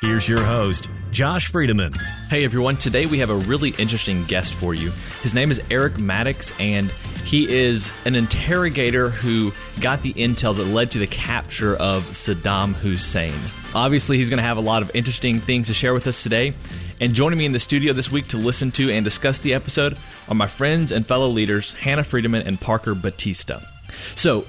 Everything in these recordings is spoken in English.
Here's your host, Josh Friedeman. Hey everyone, today we have a really interesting guest for you. His name is Eric Maddox, and he is an interrogator who got the intel that led to the capture of Saddam Hussein. Obviously, he's going to have a lot of interesting things to share with us today. And joining me in the studio this week to listen to and discuss the episode are my friends and fellow leaders, Hannah Friedeman and Parker Batista. So,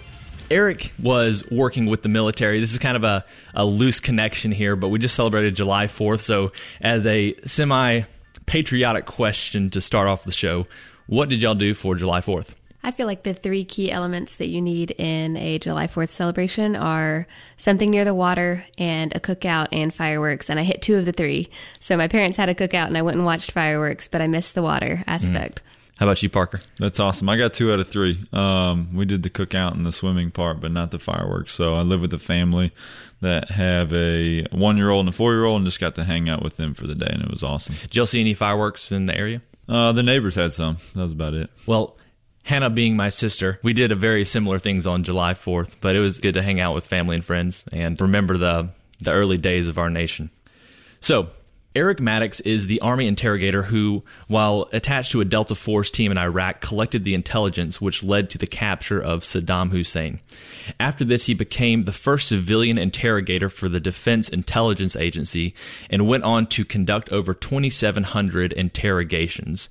Eric was working with the military. This is kind of a, a loose connection here, but we just celebrated July 4th. So, as a semi patriotic question to start off the show, what did y'all do for July 4th? I feel like the three key elements that you need in a July 4th celebration are something near the water and a cookout and fireworks. And I hit two of the three. So my parents had a cookout and I went and watched fireworks, but I missed the water aspect. Mm. How about you, Parker? That's awesome. I got two out of three. Um, we did the cookout and the swimming part, but not the fireworks. So I live with a family that have a one year old and a four year old and just got to hang out with them for the day, and it was awesome. Did y'all see any fireworks in the area? Uh, the neighbors had some. That was about it. Well, Hannah being my sister, we did a very similar things on July 4th, but it was good to hang out with family and friends and remember the the early days of our nation. So, Eric Maddox is the Army interrogator who, while attached to a Delta Force team in Iraq, collected the intelligence which led to the capture of Saddam Hussein. After this, he became the first civilian interrogator for the Defense Intelligence Agency and went on to conduct over 2,700 interrogations.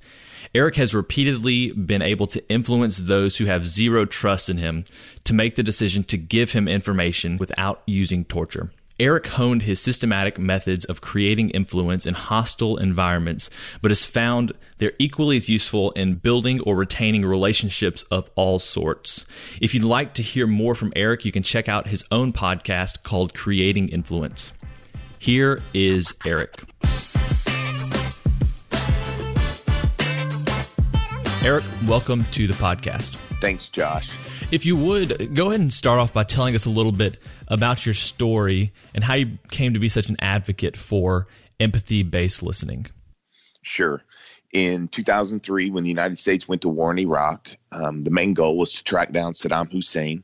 Eric has repeatedly been able to influence those who have zero trust in him to make the decision to give him information without using torture. Eric honed his systematic methods of creating influence in hostile environments, but has found they're equally as useful in building or retaining relationships of all sorts. If you'd like to hear more from Eric, you can check out his own podcast called Creating Influence. Here is Eric. Eric, welcome to the podcast. Thanks, Josh. If you would, go ahead and start off by telling us a little bit about your story and how you came to be such an advocate for empathy based listening. Sure. In 2003, when the United States went to war in Iraq, um, the main goal was to track down Saddam Hussein.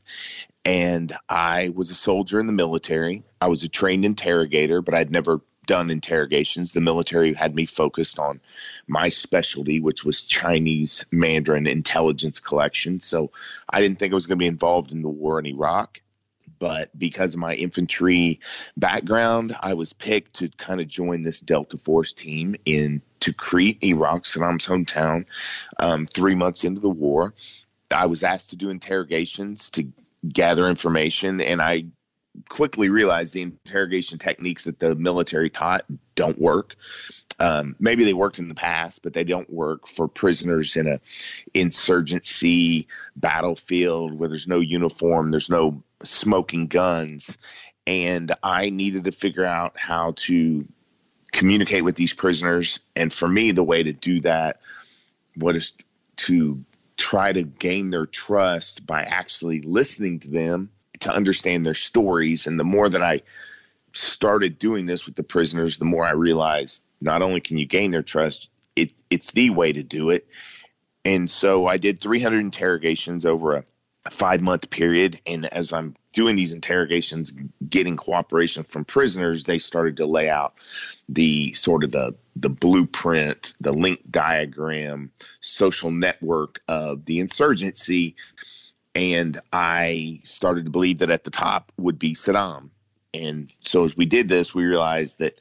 And I was a soldier in the military. I was a trained interrogator, but I'd never done interrogations. The military had me focused on my specialty, which was Chinese Mandarin intelligence collection. So I didn't think I was going to be involved in the war in Iraq. But because of my infantry background, I was picked to kind of join this Delta Force team in Tikrit, Iraq, Saddam's hometown, um, three months into the war. I was asked to do interrogations to gather information, and I quickly realized the interrogation techniques that the military taught don't work. Um, maybe they worked in the past, but they don't work for prisoners in a insurgency battlefield where there's no uniform, there's no smoking guns, and I needed to figure out how to communicate with these prisoners. And for me, the way to do that was to try to gain their trust by actually listening to them to understand their stories. And the more that I started doing this with the prisoners, the more I realized not only can you gain their trust, it, it's the way to do it. And so I did 300 interrogations over a, five month period. And as I'm doing these interrogations, getting cooperation from prisoners, they started to lay out the sort of the the blueprint, the link diagram, social network of the insurgency and I started to believe that at the top would be Saddam. And so as we did this, we realized that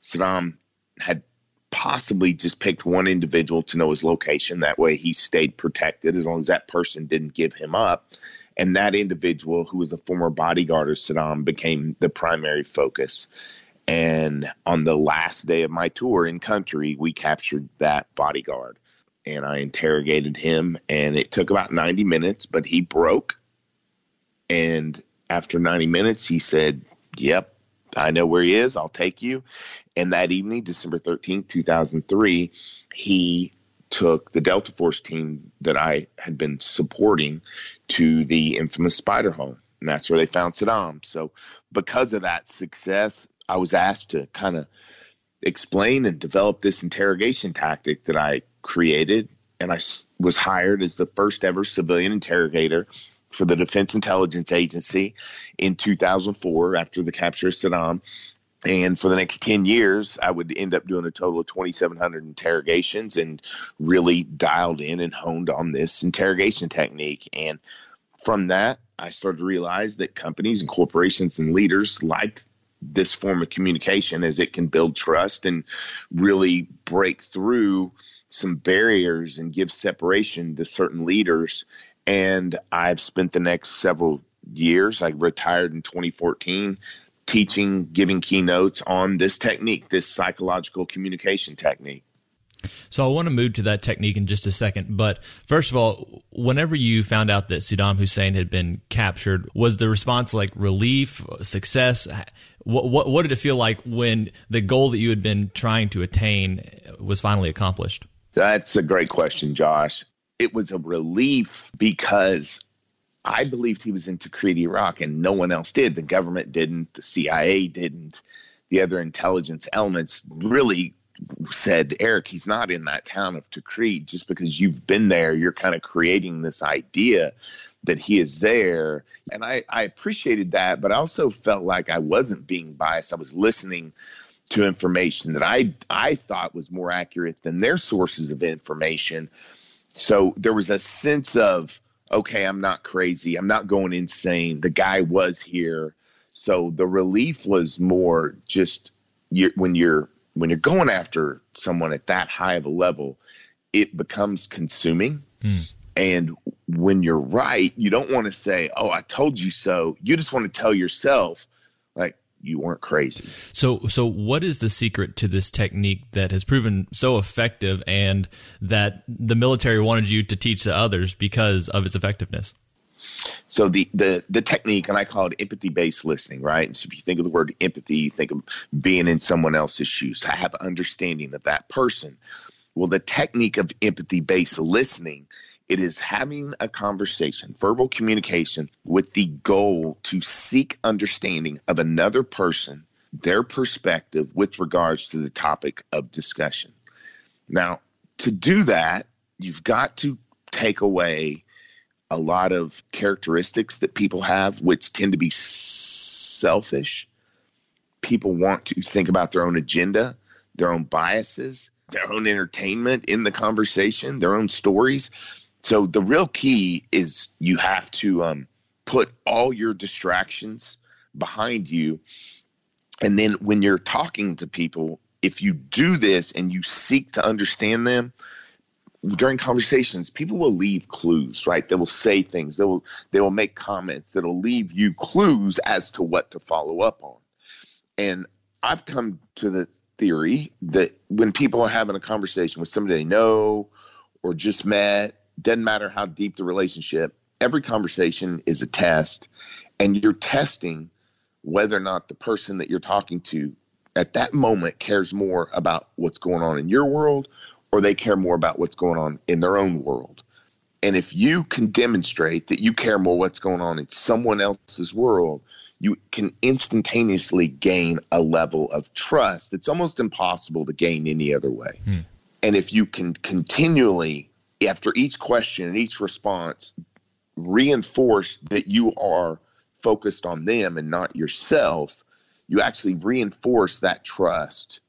Saddam had possibly just picked one individual to know his location. That way he stayed protected as long as that person didn't give him up. And that individual, who was a former bodyguard of Saddam, became the primary focus. And on the last day of my tour in country, we captured that bodyguard. And I interrogated him, and it took about 90 minutes, but he broke. And after 90 minutes, he said, Yep, I know where he is. I'll take you. And that evening, December 13th, 2003, he took the Delta Force team that I had been supporting to the infamous Spider Hole. And that's where they found Saddam. So, because of that success, I was asked to kind of explain and develop this interrogation tactic that I created. And I was hired as the first ever civilian interrogator for the Defense Intelligence Agency in 2004 after the capture of Saddam. And for the next 10 years, I would end up doing a total of 2,700 interrogations and really dialed in and honed on this interrogation technique. And from that, I started to realize that companies and corporations and leaders liked this form of communication as it can build trust and really break through some barriers and give separation to certain leaders. And I've spent the next several years, I retired in 2014, teaching, giving keynotes on this technique, this psychological communication technique. So I want to move to that technique in just a second. But first of all, whenever you found out that Saddam Hussein had been captured, was the response like relief, success? What, what, what did it feel like when the goal that you had been trying to attain was finally accomplished? That's a great question, Josh. It was a relief because I believed he was in Tikrit, Iraq, and no one else did. The government didn't, the CIA didn't, the other intelligence elements really said, Eric, he's not in that town of Tikrit. Just because you've been there, you're kind of creating this idea that he is there. And I, I appreciated that, but I also felt like I wasn't being biased. I was listening to information that I I thought was more accurate than their sources of information. So there was a sense of okay, I'm not crazy. I'm not going insane. The guy was here. So the relief was more just you're, when you're when you're going after someone at that high of a level, it becomes consuming. Mm. And when you're right, you don't want to say, "Oh, I told you so." You just want to tell yourself, like, you weren't crazy. So, so what is the secret to this technique that has proven so effective, and that the military wanted you to teach to others because of its effectiveness? So the the the technique, and I call it empathy based listening, right? And so if you think of the word empathy, you think of being in someone else's shoes, to have understanding of that person. Well, the technique of empathy based listening it is having a conversation, verbal communication, with the goal to seek understanding of another person, their perspective with regards to the topic of discussion. Now, to do that, you've got to take away a lot of characteristics that people have, which tend to be selfish. People want to think about their own agenda, their own biases, their own entertainment in the conversation, their own stories. So the real key is you have to um, put all your distractions behind you. And then when you're talking to people, if you do this and you seek to understand them during conversations, people will leave clues, right? They will say things, they will they will make comments that'll leave you clues as to what to follow up on. And I've come to the theory that when people are having a conversation with somebody they know or just met doesn't matter how deep the relationship, every conversation is a test, and you're testing whether or not the person that you're talking to at that moment cares more about what's going on in your world or they care more about what's going on in their own world. And if you can demonstrate that you care more what's going on in someone else's world, you can instantaneously gain a level of trust that's almost impossible to gain any other way. Hmm. And if you can continually after each question and each response, reinforce that you are focused on them and not yourself, you actually reinforce that trust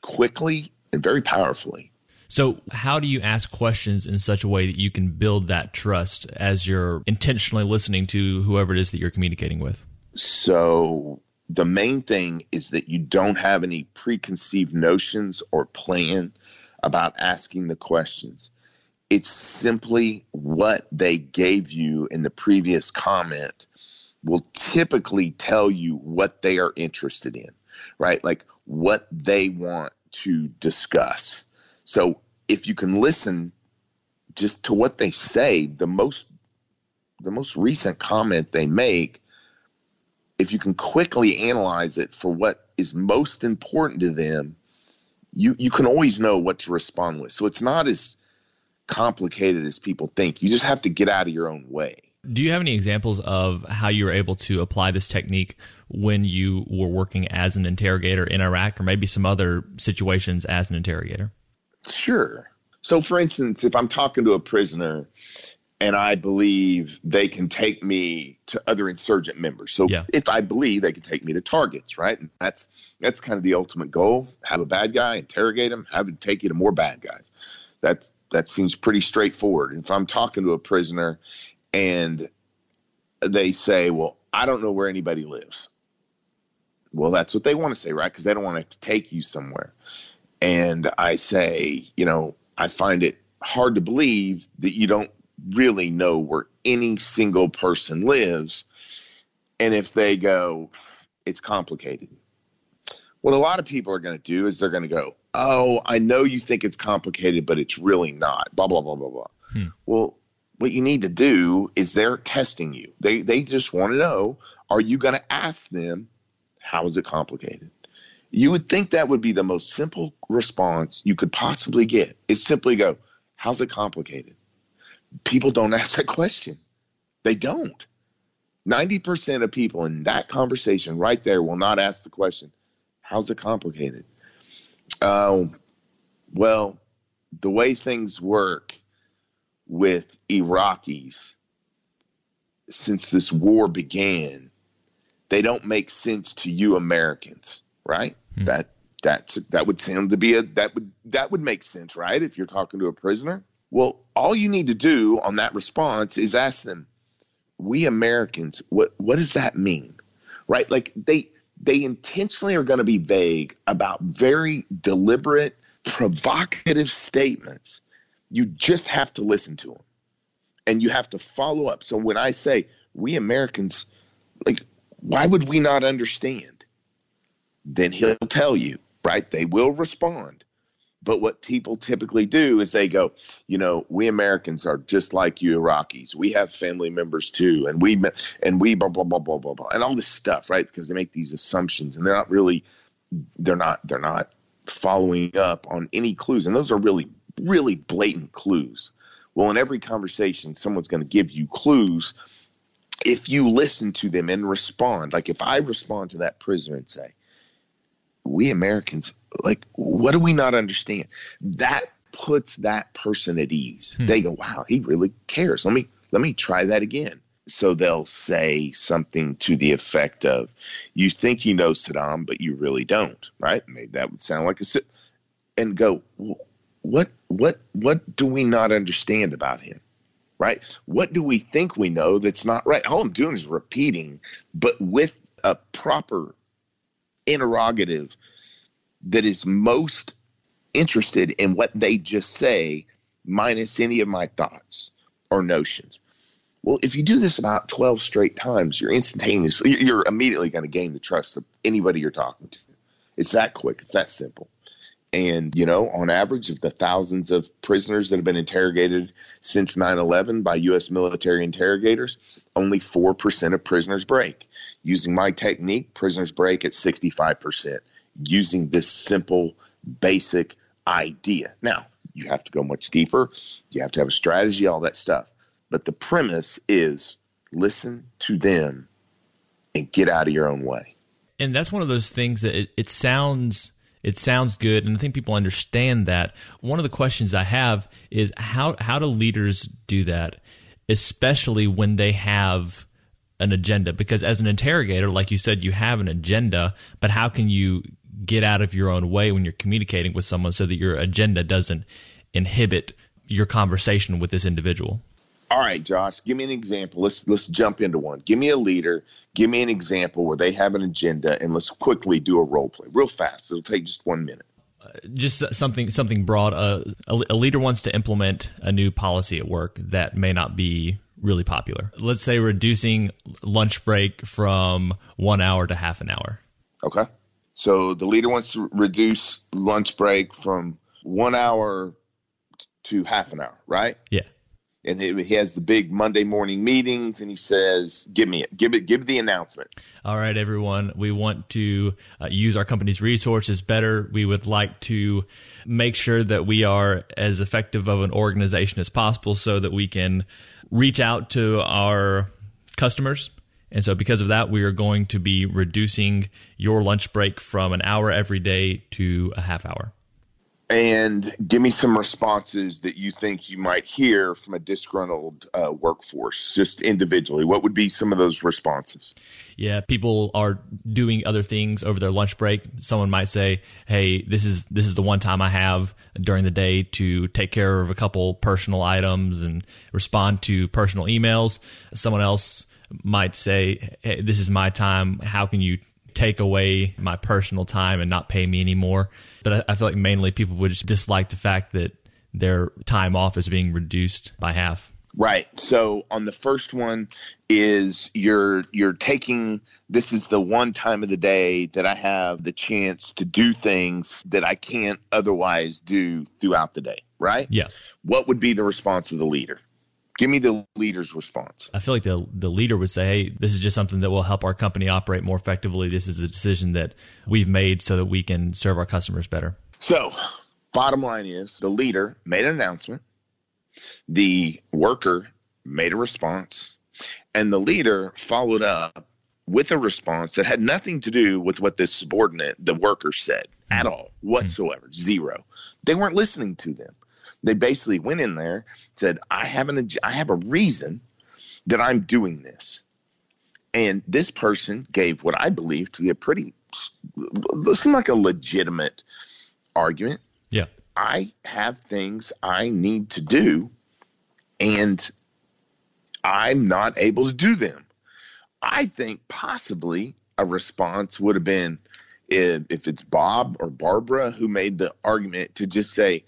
quickly and very powerfully. So, how do you ask questions in such a way that you can build that trust as you're intentionally listening to whoever it is that you're communicating with? So, the main thing is that you don't have any preconceived notions or plan about asking the questions it's simply what they gave you in the previous comment will typically tell you what they are interested in, right? Like what they want to discuss. So if you can listen just to what they say, the most the most recent comment they make, if you can quickly analyze it for what is most important to them, you you can always know what to respond with. So it's not as complicated as people think. You just have to get out of your own way. Do you have any examples of how you were able to apply this technique when you were working as an interrogator in Iraq or maybe some other situations as an interrogator? Sure. So, for instance, if I'm talking to a prisoner and I believe they can take me to other insurgent members. So yeah. if I believe they can take me to targets, right? And that's that's kind of the ultimate goal. Have a bad guy, interrogate him, have him take you to more bad guys. That's that seems pretty straightforward. If I'm talking to a prisoner and they say, "Well, I don't know where anybody lives." Well, that's what they want to say, right? Because they don't want to take you somewhere. And I say, you know, I find it hard to believe that you don't really know where any single person lives. And if they go, it's complicated. What a lot of people are going to do is they're going to go, oh, I know you think it's complicated, but it's really not. Blah blah blah blah blah. Hmm. Well, what you need to do is they're testing you. They they just want to know: Are you going to ask them how is it complicated? You would think that would be the most simple response you could possibly get. It's simply go, "How's it complicated?" people don't ask that question. They don't. 90% of people in that conversation right there will not ask the question, How's it complicated? Um, well, the way things work with Iraqis since this war began, they don't make sense to you Americans, right? Hmm. That that's that would seem to be a that would that would make sense, right? If you're talking to a prisoner. Well, all you need to do on that response is ask them, we Americans, what what does that mean? Right? Like they they intentionally are going to be vague about very deliberate, provocative statements. You just have to listen to them. And you have to follow up. So when I say we Americans, like, why would we not understand? Then he'll tell you, right? They will respond. But what people typically do is they go, you know, we Americans are just like you Iraqis. We have family members too, and we and we blah blah blah blah blah blah, and all this stuff, right? Because they make these assumptions, and they're not really, they're not, they're not following up on any clues, and those are really, really blatant clues. Well, in every conversation, someone's going to give you clues if you listen to them and respond. Like if I respond to that prisoner and say, we Americans, like, what do we not understand? That puts that person at ease. Hmm. They go, wow, he really cares. Let me let me try that again. So they'll say something to the effect of, "You think you know Saddam, but you really don't." Right? Maybe that would sound like a sit and go, what what what do we not understand about him? Right? What do we think we know that's not right? All I'm doing is repeating, but with a proper interrogative that is most interested in what they just say, minus any of my thoughts or notions. Well, if you do this about 12 straight times, you're instantaneously, you're immediately going to gain the trust of anybody you're talking to. It's that quick, it's that simple. And, you know, on average, of the thousands of prisoners that have been interrogated since 9 11 by U.S. military interrogators, only 4% of prisoners break. Using my technique, prisoners break at 65% using this simple, basic idea. Now, you have to go much deeper, you have to have a strategy, all that stuff. But the premise is listen to them and get out of your own way. And that's one of those things that it, it sounds it sounds good and i think people understand that one of the questions i have is how how do leaders do that especially when they have an agenda because as an interrogator like you said you have an agenda but how can you get out of your own way when you're communicating with someone so that your agenda doesn't inhibit your conversation with this individual. All right, Josh, give me an example. Let's let's jump into one. Give me a leader. Give me an example where they have an agenda, and let's quickly do a role play, real fast. It'll take just one minute. just something something broad. Uh, a, a leader wants to implement a new policy at work that may not be really popular. Let's say reducing lunch break from one hour to half an hour. Okay. So the leader wants to reduce lunch break from one hour to half an hour, right? Yeah. And he, has the big Monday morning meetings, and he says, "Give me it, give it, give the announcement." All right, everyone. We want to uh, use our company's resources better. We would like to make sure that we are as effective of an organization as possible, so that we can reach out to our customers. And so, because of that, we are going to be reducing your lunch break from an hour every day to a half hour. And give me some responses that you think you might hear from a disgruntled uh, workforce, just individually. What would be some of those responses? Yeah, people are doing other things over their lunch break. Someone might say, "Hey, this is this is the one time I have during the day to take care of a couple personal items and respond to personal emails." Someone else might say, hey, "This is my time. How can you take away my personal time and not pay me anymore?" But I, I feel like mainly people would just dislike the fact that their time off is being reduced by half. Right. So on the first one is you're you're taking this is the one time of the day that I have the chance to do things that I can't otherwise do throughout the day, right? Yeah. What would be the response of the leader? Give me the leader's response. I feel like the the leader would say, "Hey, this is just something that will help our company operate more effectively. This is a decision that we've made so that we can serve our customers better." So, bottom line is the leader made an announcement the worker made a response, and the leader followed up with a response that had nothing to do with what the subordinate, the worker, said at hmm. all whatsoever. Hmm. Zero. They weren't listening to them. They basically went in there, said, "I have an, I have a reason that I'm doing this," and this person gave what I believe to be a pretty, seemed like a legitimate argument. Yeah. I have things I need to do and I'm not able to do them. I think possibly a response would have been if, if it's Bob or Barbara who made the argument to just say,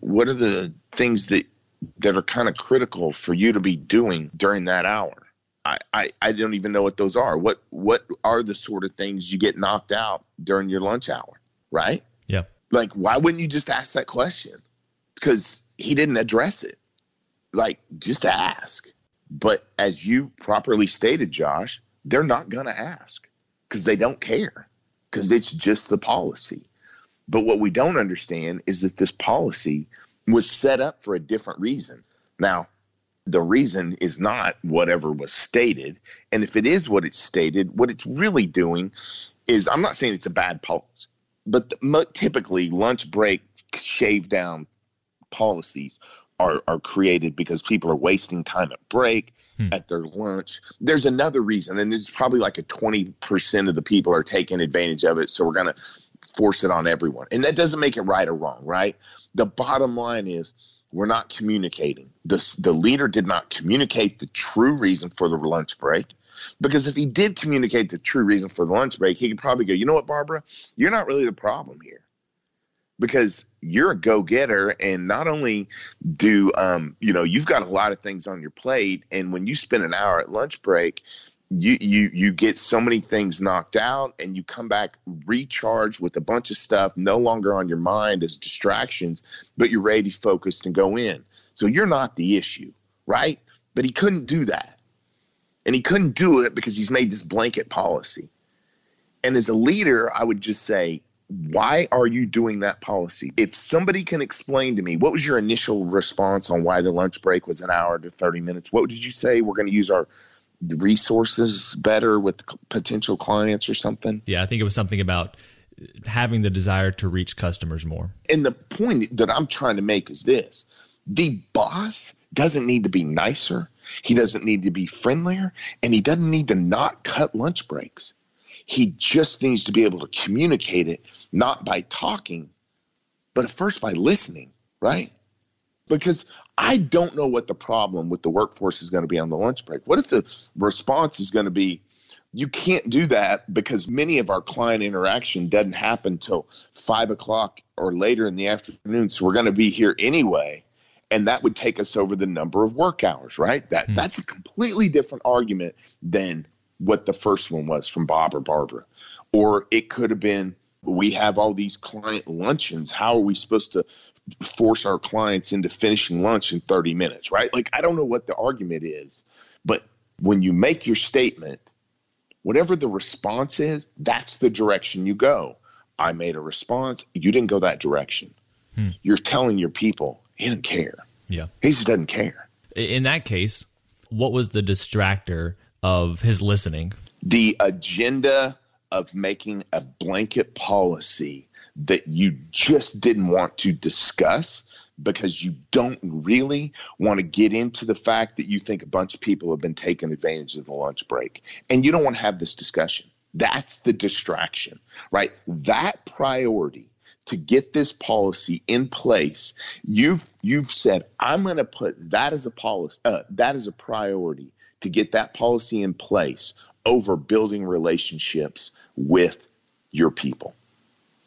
what are the things that that are kind of critical for you to be doing during that hour? I, I, I don't even know what those are. What what are the sort of things you get knocked out during your lunch hour, right? Yeah. Like, why wouldn't you just ask that question? Because he didn't address it. Like, just ask. But as you properly stated, Josh, they're not going to ask because they don't care because it's just the policy. But what we don't understand is that this policy was set up for a different reason. Now, the reason is not whatever was stated. And if it is what it's stated, what it's really doing is I'm not saying it's a bad policy, but the, typically lunch break shave down policies are, are created because people are wasting time at break hmm. at their lunch there's another reason and it's probably like a 20% of the people are taking advantage of it so we're going to force it on everyone. And that doesn't make it right or wrong right? The bottom line is we're not communicating. The, the leader did not communicate the true reason for the lunch break because if he did communicate the true reason for the lunch break, he could probably go, you know what, Barbara, you're not really the problem here. Because you're a go-getter and not only do um, you know you've got a lot of things on your plate and when you spend an hour at lunch break you you you get so many things knocked out and you come back recharged with a bunch of stuff no longer on your mind as distractions but you're ready focused and go in so you're not the issue right but he couldn't do that and he couldn't do it because he's made this blanket policy. And as a leader, I would just say, why are you doing that policy? If somebody can explain to me, what was your initial response on why the lunch break was an hour to 30 minutes? What did you say? We're going to use our resources better with potential clients or something? Yeah, I think it was something about having the desire to reach customers more. And the point that I'm trying to make is this the boss doesn't need to be nicer. He doesn't need to be friendlier and he doesn't need to not cut lunch breaks. He just needs to be able to communicate it, not by talking, but first by listening, right? Because I don't know what the problem with the workforce is going to be on the lunch break. What if the response is going to be, you can't do that because many of our client interaction doesn't happen till five o'clock or later in the afternoon. So we're going to be here anyway. And that would take us over the number of work hours, right? That mm. that's a completely different argument than what the first one was from Bob or Barbara. Or it could have been we have all these client luncheons. How are we supposed to force our clients into finishing lunch in 30 minutes, right? Like I don't know what the argument is, but when you make your statement whatever the response is, that's the direction you go. I made a response. You didn't go that direction. Hmm. You're telling your people he didn't care. Yeah. He just doesn't care. In that case, what was the distractor of his listening? The agenda of making a blanket policy that you just didn't want to discuss because you don't really want to get into the fact that you think a bunch of people have been taking advantage of the lunch break. And you don't want to have this discussion. That's the distraction, right? That priority to get this policy in place, you've you've said, I'm going to put that as a policy, uh, that is a priority to get that policy in place over building relationships with your people.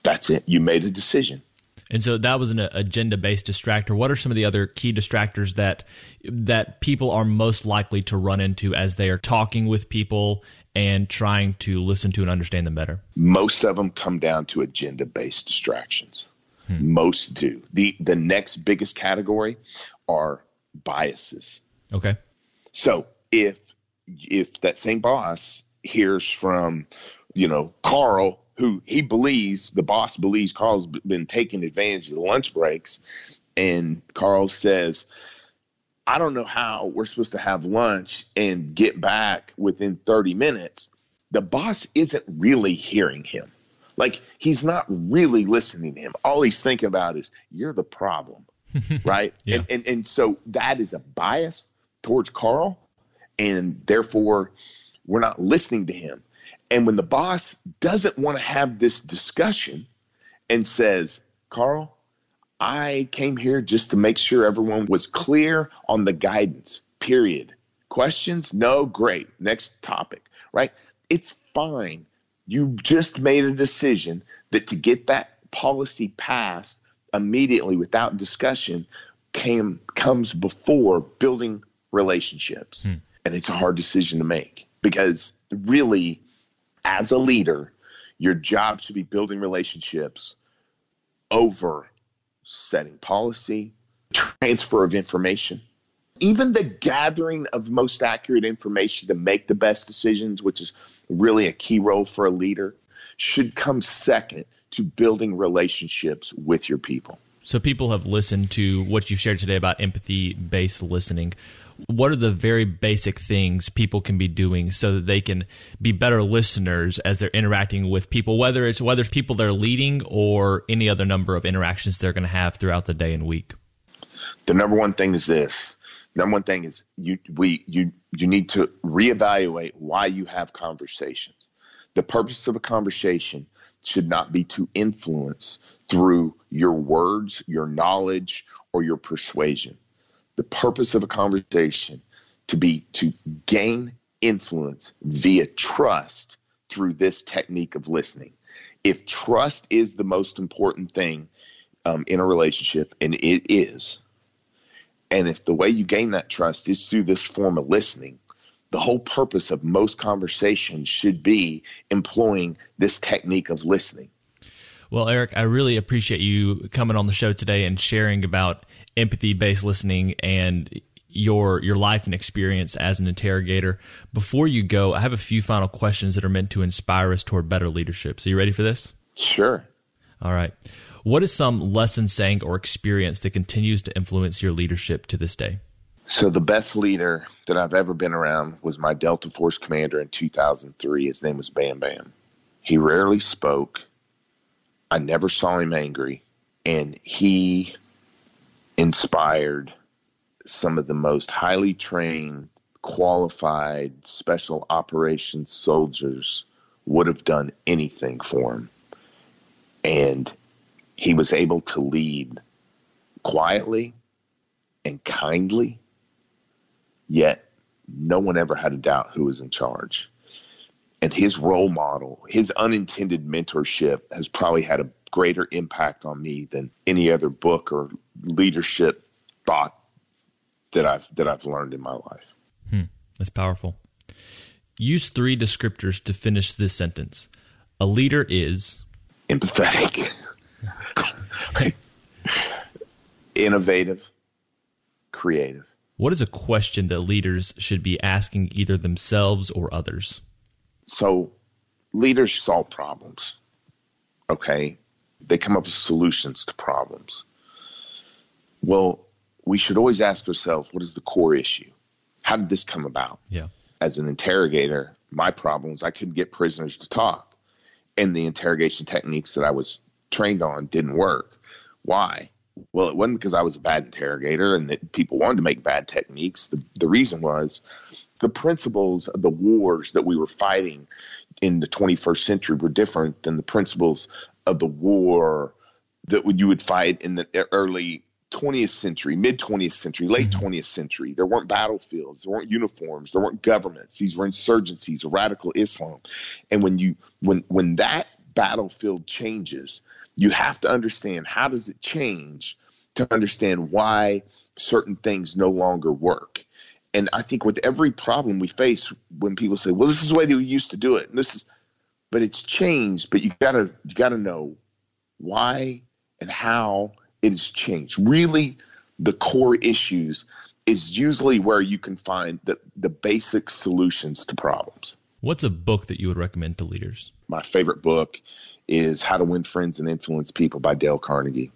That's it. You made a decision. And so that was an agenda based distractor. What are some of the other key distractors that that people are most likely to run into as they are talking with people and trying to listen to and understand them better? Most of them come down to agenda based distractions. Hmm. Most do. The the next biggest category are biases. Okay. So if if that same boss hears from, you know, Carl who he believes the boss believes Carl's been taking advantage of the lunch breaks, and Carl says, "I don't know how we're supposed to have lunch and get back within 30 minutes." The boss isn't really hearing him. Like he's not really listening to him. All he's thinking about is you're the problem. right? yeah. And, and and so that is a bias towards Carl and therefore we're not listening to him. And when the boss doesn't want to have this discussion and says, Carl, I came here just to make sure everyone was clear on the guidance, period. Questions? No, great. Next topic, right? It's fine. You just made a decision that to get that policy passed immediately without discussion came comes before building relationships. Hmm. And it's a hard decision to make because really as a leader, your job should be building relationships over setting policy, transfer of information, even the gathering of most accurate information to make the best decisions, which is really a key role for a leader, should come second to building relationships with your people. So, people have listened to what you shared today about empathy based listening what are the very basic things people can be doing so that they can be better listeners as they're interacting with people whether it's whether it's people they're leading or any other number of interactions they're going to have throughout the day and week? The number one thing is this. Number one thing is you we you you need to reevaluate why you have conversations. The purpose of a conversation should not be to influence through your words your knowledge or your persuasion the purpose of a conversation to be to gain influence via trust through this technique of listening. If trust is the most important thing um, in a relationship, and it is, and if the way you gain that trust is through this form of listening, the whole purpose of most conversations should be employing this technique of listening. Well, Eric, I really appreciate you coming on the show today and sharing about empathy based listening and your your life and experience as an interrogator. Before you go, I have a few final questions that are meant to inspire us toward better leadership. So you ready for this? Sure. All right. What is some lesson, saying, or experience that continues to influence your leadership to this day? So the best leader that I've ever been around was my Delta Force commander in 2003. His name was Bam Bam. He rarely spoke. I never saw him angry, and he inspired some of the most highly trained, qualified special operations soldiers would have done anything for him. And he was able to lead quietly and kindly, yet no one ever had a doubt who was in charge. And his role model, his unintended mentorship has probably had a greater impact on me than any other book or leadership thought that I've that I've learned in my life. Hmm, that's powerful. Use three descriptors to finish this sentence. A leader is empathetic, innovative, creative. What is a question that leaders should be asking either themselves or others? So, leaders solve problems. Okay, they come up with solutions to problems. Well, we should always ask ourselves what is the core issue? How did this come about? Yeah. As an interrogator, my problem was I couldn't get prisoners to talk, and the interrogation techniques that I was trained on didn't work. Why? Well, it wasn't because I was a bad interrogator and that people wanted to make bad techniques. The, the reason was the principles of the wars that we were fighting in the 21st century were different than the principles of the war that you would fight in the early 20th century, mid 20th century, late mm-hmm. 20th century. There weren't battlefields, there weren't uniforms, there weren't governments. These were insurgencies, radical Islam. And when you when when that battlefield changes, you have to understand how does it change to understand why certain things no longer work. And I think with every problem we face, when people say, "Well, this is the way that we used to do it," and this is, but it's changed. But you gotta you gotta know why and how it has changed. Really, the core issues is usually where you can find the, the basic solutions to problems. What's a book that you would recommend to leaders? My favorite book is How to Win Friends and Influence People by Dale Carnegie.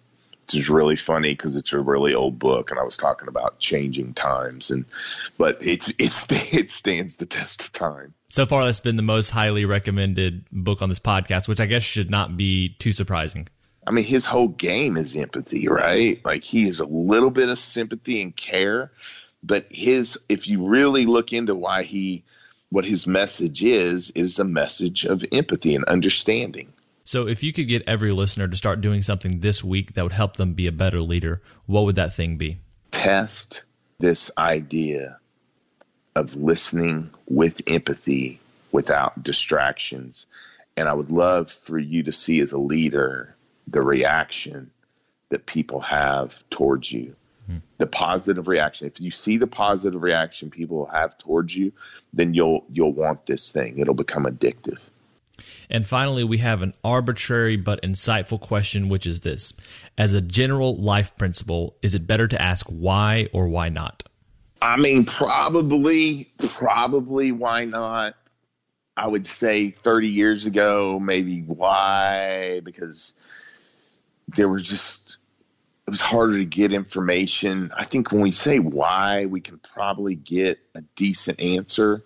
Which is really funny because it's a really old book, and I was talking about changing times, and but it's it's it stands the test of time. So far, that's been the most highly recommended book on this podcast, which I guess should not be too surprising. I mean, his whole game is empathy, right? Like he is a little bit of sympathy and care, but his, if you really look into why he, what his message is, is a message of empathy and understanding. So, if you could get every listener to start doing something this week that would help them be a better leader, what would that thing be? Test this idea of listening with empathy without distractions. And I would love for you to see as a leader the reaction that people have towards you. Hmm. The positive reaction. If you see the positive reaction people have towards you, then you'll you'll want this thing. It'll become addictive. And finally, we have an arbitrary but insightful question, which is this As a general life principle, is it better to ask why or why not? I mean, probably, probably why not? I would say 30 years ago, maybe why? Because there was just it was harder to get information. I think when we say why, we can probably get a decent answer,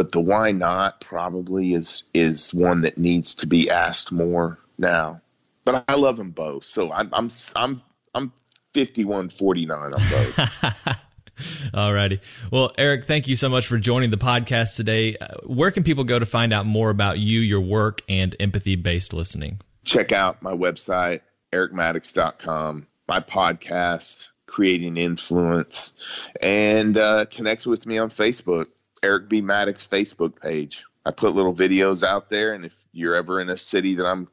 but the why not probably is is one that needs to be asked more now. But I love them both, so I'm I'm I'm I'm 51-49 on both. Alrighty. Well, Eric, thank you so much for joining the podcast today. Uh, where can people go to find out more about you, your work, and empathy based listening? Check out my website, ericmaddox.com, my podcast, Creating Influence, and uh, connect with me on Facebook, Eric B. Maddox Facebook page. I put little videos out there, and if you're ever in a city that I'm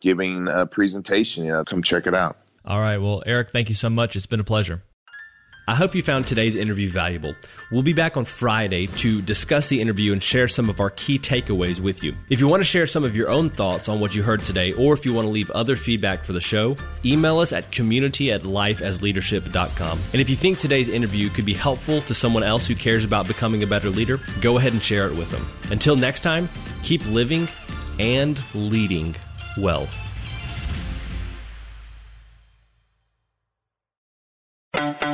giving a presentation, you know, come check it out. All right. Well, Eric, thank you so much. It's been a pleasure. I hope you found today's interview valuable. We'll be back on Friday to discuss the interview and share some of our key takeaways with you. If you want to share some of your own thoughts on what you heard today, or if you want to leave other feedback for the show, email us at community at lifeasleadership.com. And if you think today's interview could be helpful to someone else who cares about becoming a better leader, go ahead and share it with them. Until next time, keep living and leading well.